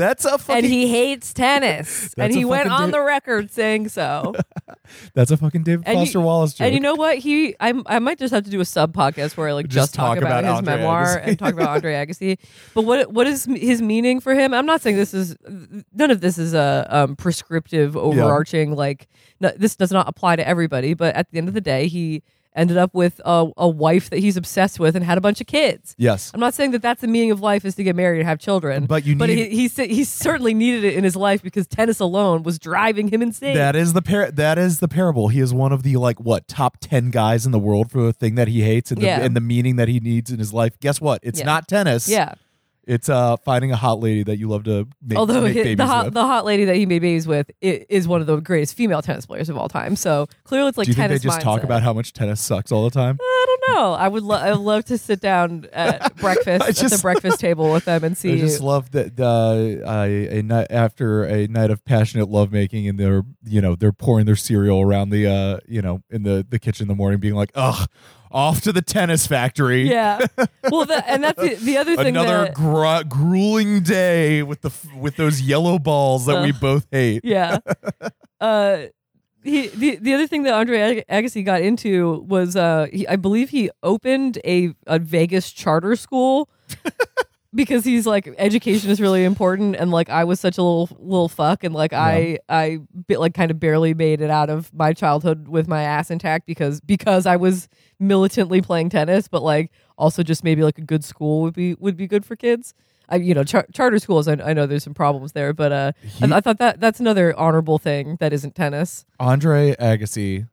That's a fucking and he hates tennis. and he went on the record saying so. that's a fucking David And you- Foster Wallace joke. and you know what? He, I, I might just have to do a sub podcast where I like just, Just talk about, about his Andre memoir Agassi. and talk about Andre Agassi. But what, what is his meaning for him? I'm not saying this is none of this is a um, prescriptive, overarching like no, this does not apply to everybody. But at the end of the day, he ended up with a, a wife that he's obsessed with and had a bunch of kids. yes, I'm not saying that that's the meaning of life is to get married and have children. But you but he, he he certainly needed it in his life because tennis alone was driving him insane. that is the par- that is the parable. He is one of the like what top ten guys in the world for the thing that he hates and the, Yeah. and the meaning that he needs in his life. Guess what? It's Yeah. not tennis. yeah. It's uh finding a hot lady that you love to make, Although make babies the hot with. the hot lady that he made babies with i- is one of the greatest female tennis players of all time. So clearly, it's like Do you think they just talk mindset. about how much tennis sucks all the time? I don't know. I would lo- I would love to sit down at breakfast I at the just- breakfast table with them and see. I just love that uh, a, a night after a night of passionate lovemaking, and they're you know they're pouring their cereal around the uh you know in the the kitchen in the morning, being like, ugh, off to the tennis factory. yeah. Well, the, and that's the, the other thing Another that gru- grueling day with the with those yellow balls that we both hate. yeah. Uh, he the the other thing that Andre Ag- Agassi got into was uh he, I believe he opened a a Vegas charter school. because he's like education is really important and like I was such a little little fuck and like I I bit like kind of barely made it out of my childhood with my ass intact because because I was militantly playing tennis but like also just maybe like a good school would be would be good for kids. I you know char- charter schools I, I know there's some problems there but uh I, He- I thought that that's another honorable thing that isn't tennis. Andre Agassi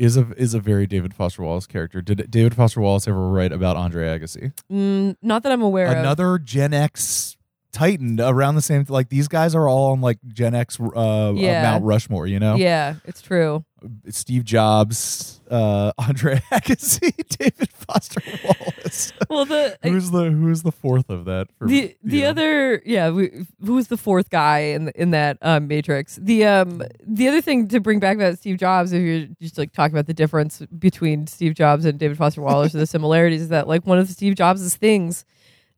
is a is a very David Foster Wallace character. Did David Foster Wallace ever write about Andre Agassi? Mm, not that I'm aware of. Another Gen X Titan around the same like these guys are all on like Gen X uh, uh, Mount Rushmore, you know? Yeah, it's true. Steve Jobs, uh, Andre Agassi, David Foster Wallace. Well, the who's the who's the fourth of that? For, the the know? other yeah we, who was the fourth guy in in that um, matrix the um the other thing to bring back about steve jobs if you're just like talking about the difference between steve jobs and david foster wallace or the similarities is that like one of steve jobs' things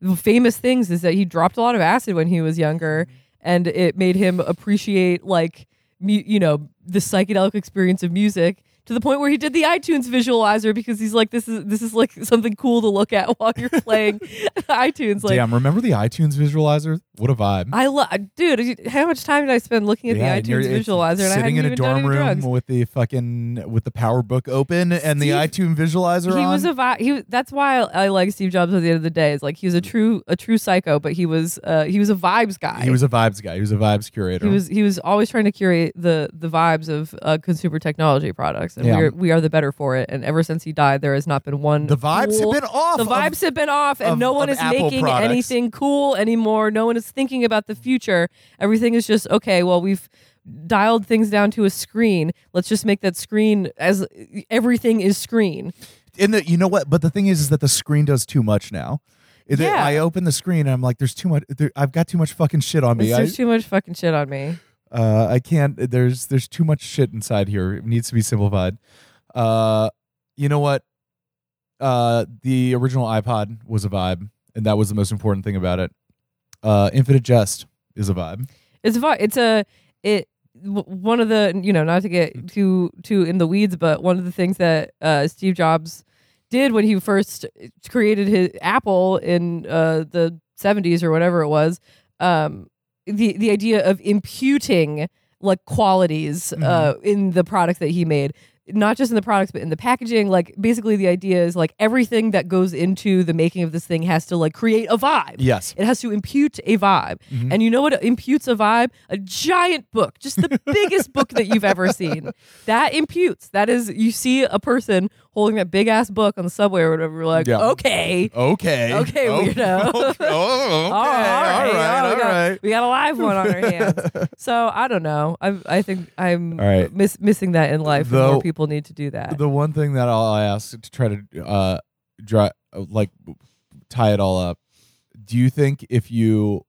the famous things is that he dropped a lot of acid when he was younger and it made him appreciate like you know the psychedelic experience of music to the point where he did the iTunes visualizer because he's like this is this is like something cool to look at while you're playing iTunes like Damn, remember the iTunes visualizer? What a vibe. I love, dude. How much time did I spend looking at Yeah, the iTunes visualizer? And sitting in a dorm room drugs. with the fucking with the PowerBook open and the iTunes visualizer He on. was a vi- he. was- That's why I, I like Steve Jobs. At the end of the day, is like he was a true a true psycho, but he was uh he was a vibes guy. he was a vibes guy. He was a vibes curator. he was he was always trying to curate the the vibes of uh, consumer technology products. And Yeah. we're, we are the better for it. And ever since he died, there has not been one. The vibes cool- have been off. The of- vibes have been off, and of- no one of is Apple making products. anything cool anymore. No one is thinking about the future. Everything is just okay. Well, we've dialed things down to a screen. Let's just make that screen as everything is screen. and the, you know what? But the thing is, is that the screen does too much now. Yeah. I open the screen and I'm like, there's too much. There, I've got too much fucking shit on me. I, There's too much fucking shit on me. Uh, I can't. There's there's too much shit inside here. It needs to be simplified. Uh, you know what? Uh, the original iPod was a vibe, and that was the most important thing about it. Uh, Infinite Jest is a vibe. It's a vibe. It's a it w- one of the you know not to get too too in the weeds, but one of the things that uh, Steve Jobs did when he first created his Apple in uh, the seventies or whatever it was, um, the the idea of imputing like qualities uh, in the product that he made. Not just in the products, but in the packaging. Like basically, the idea is like everything that goes into the making of this thing has to like create a vibe. Yes. It has to impute a vibe. And you know what imputes a vibe? A giant book, just the biggest book that you've ever seen. That imputes. That is, you see a person holding that big ass book on the subway or whatever. You're like, Yeah. okay. Okay. Okay, Oh, weirdo. okay. Oh, okay. all right, All right. oh, we, got, right. we got a live one on our hands. so I don't know. I I think I'm right. miss, missing that in life. Though- more people need to do that. The one thing that I'll ask to try to uh, dry, like tie it all up. Do you think if you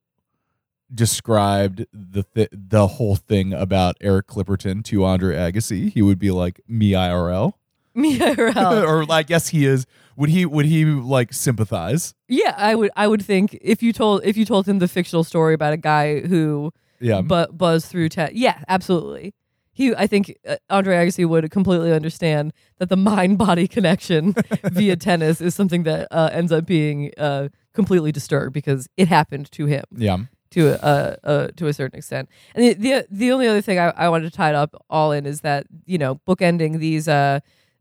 described the th- the whole thing about Eric Clipperton to Andre Agassi, he would be like me IRL, Or I guess he is. Would he? Would he like sympathize? Yeah, I would. I would think if you told if you told him the fictional story about a guy who Yeah. bu- buzzed through tech. Yeah, absolutely. He, I think uh, Andre Agassi would completely understand that the mind body connection via tennis is something that uh, ends up being uh, completely disturbed because it happened to him yeah. to a uh, uh, to a certain extent. And the the, the only other thing I, I wanted to tie it up all in is that you know bookending these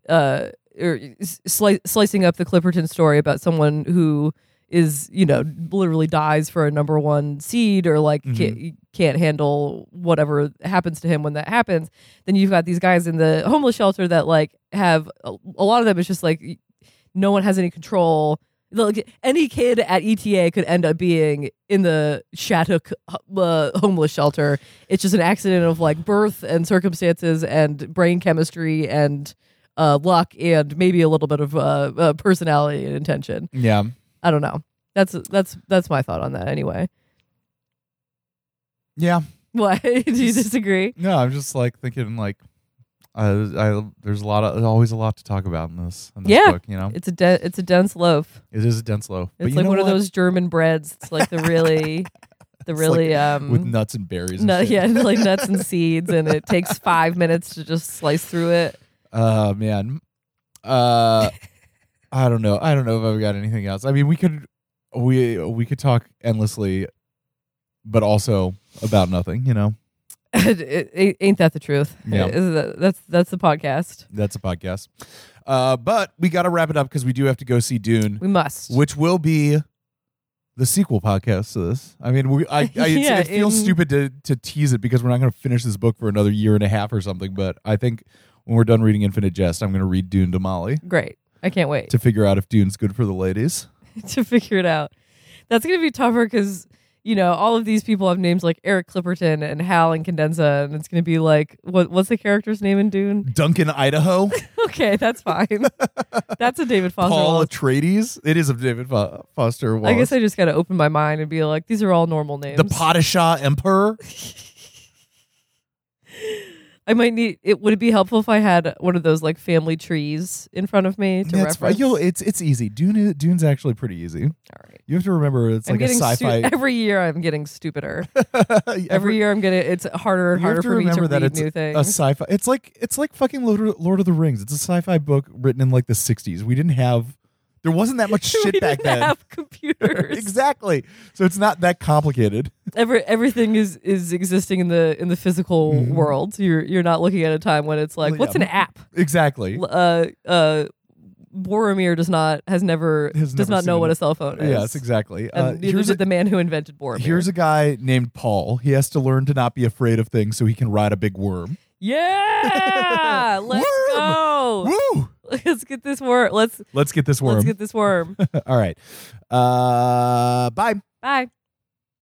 uh or sli- slicing up the Clipperton story about someone who is you know literally dies for a number one seed or like can't, can't handle whatever happens to him when that happens. Then you've got these guys in the homeless shelter that like have a, a lot of them is just like no one has any control. Like any kid at ETA could end up being in the Shattuck uh, homeless shelter. It's just an accident of like birth and circumstances and brain chemistry and uh, luck and maybe a little bit of uh, uh, personality and intention. Yeah. I don't know. That's that's that's my thought on that. Anyway, Yeah. why do you disagree? No, I'm just like thinking like. Uh, I there's a lot of there's always a lot to talk about in this in this Yeah. book, you know. It's a de- it's a dense loaf. It is a dense loaf. but It's like one of those German breads. It's like the really, the really like um with nuts and berries. And shit. yeah, like nuts and seeds, and it takes five minutes to just slice through it. Oh man. Uh I don't know. I don't know if I've got anything else. I mean, we could we we could talk endlessly but also about nothing, you know. It- it- ain't that the truth? Yeah. That's that's the podcast. That's a podcast. Uh but we got to wrap it up cuz we do have to go see Dune, We must. which will be the sequel podcast to this. I mean, we I, I Yeah, it feels in- stupid to to tease it because we're not going to finish this book for another year and a half or something, but I think when we're done reading Infinite Jest, I'm going to read Dune to Molly Great. I can't wait to figure out if Dune's good for the ladies. to figure it out. That's gonna be tougher because you know all of these people have names like Eric Clipperton and Hal Incandenza, and it's gonna be like what what's the character's name in Dune? Duncan, Idaho, Okay, that's fine. that's a David Foster. Paul Wallace. Atreides. It is of David Fo- Foster Wallace. I guess I just gotta open my mind and be like, these are all normal names. the Padishah Emperor. I might need it. Would it be helpful if I had one of those like family trees in front of me to That's reference? You'll, it's it's easy. Dune Dune's actually pretty easy. All right. You have to remember it's I'm like a getting stu- sci-fi. every year. I'm getting stupider. Every- every year I'm getting. It's harder and you have harder to for me to remember read that it's new a things. sci-fi. It's like it's like fucking Lord, Lord of the Rings. It's a sci-fi book written in like the '60s. We didn't have. There wasn't that much shit back didn't then. have computers. exactly. So it's not that complicated. Every, everything is is existing in the in the physical Mhm. world. You're you're not looking at a time when it's like, Well, what's yeah. an app? Exactly. Uh uh. Boromir does not has never Has does never not know seen what a cell phone is. Yes, exactly. Uh, here's a, the man who invented Boromir. here's a guy named Paul. He has to learn to not be afraid of things so he can ride a big worm. Yeah, let's Worm! go. Woo! Let's get this worm. Let's Let's get this worm. let's get this worm. All right. Uh, bye. Bye.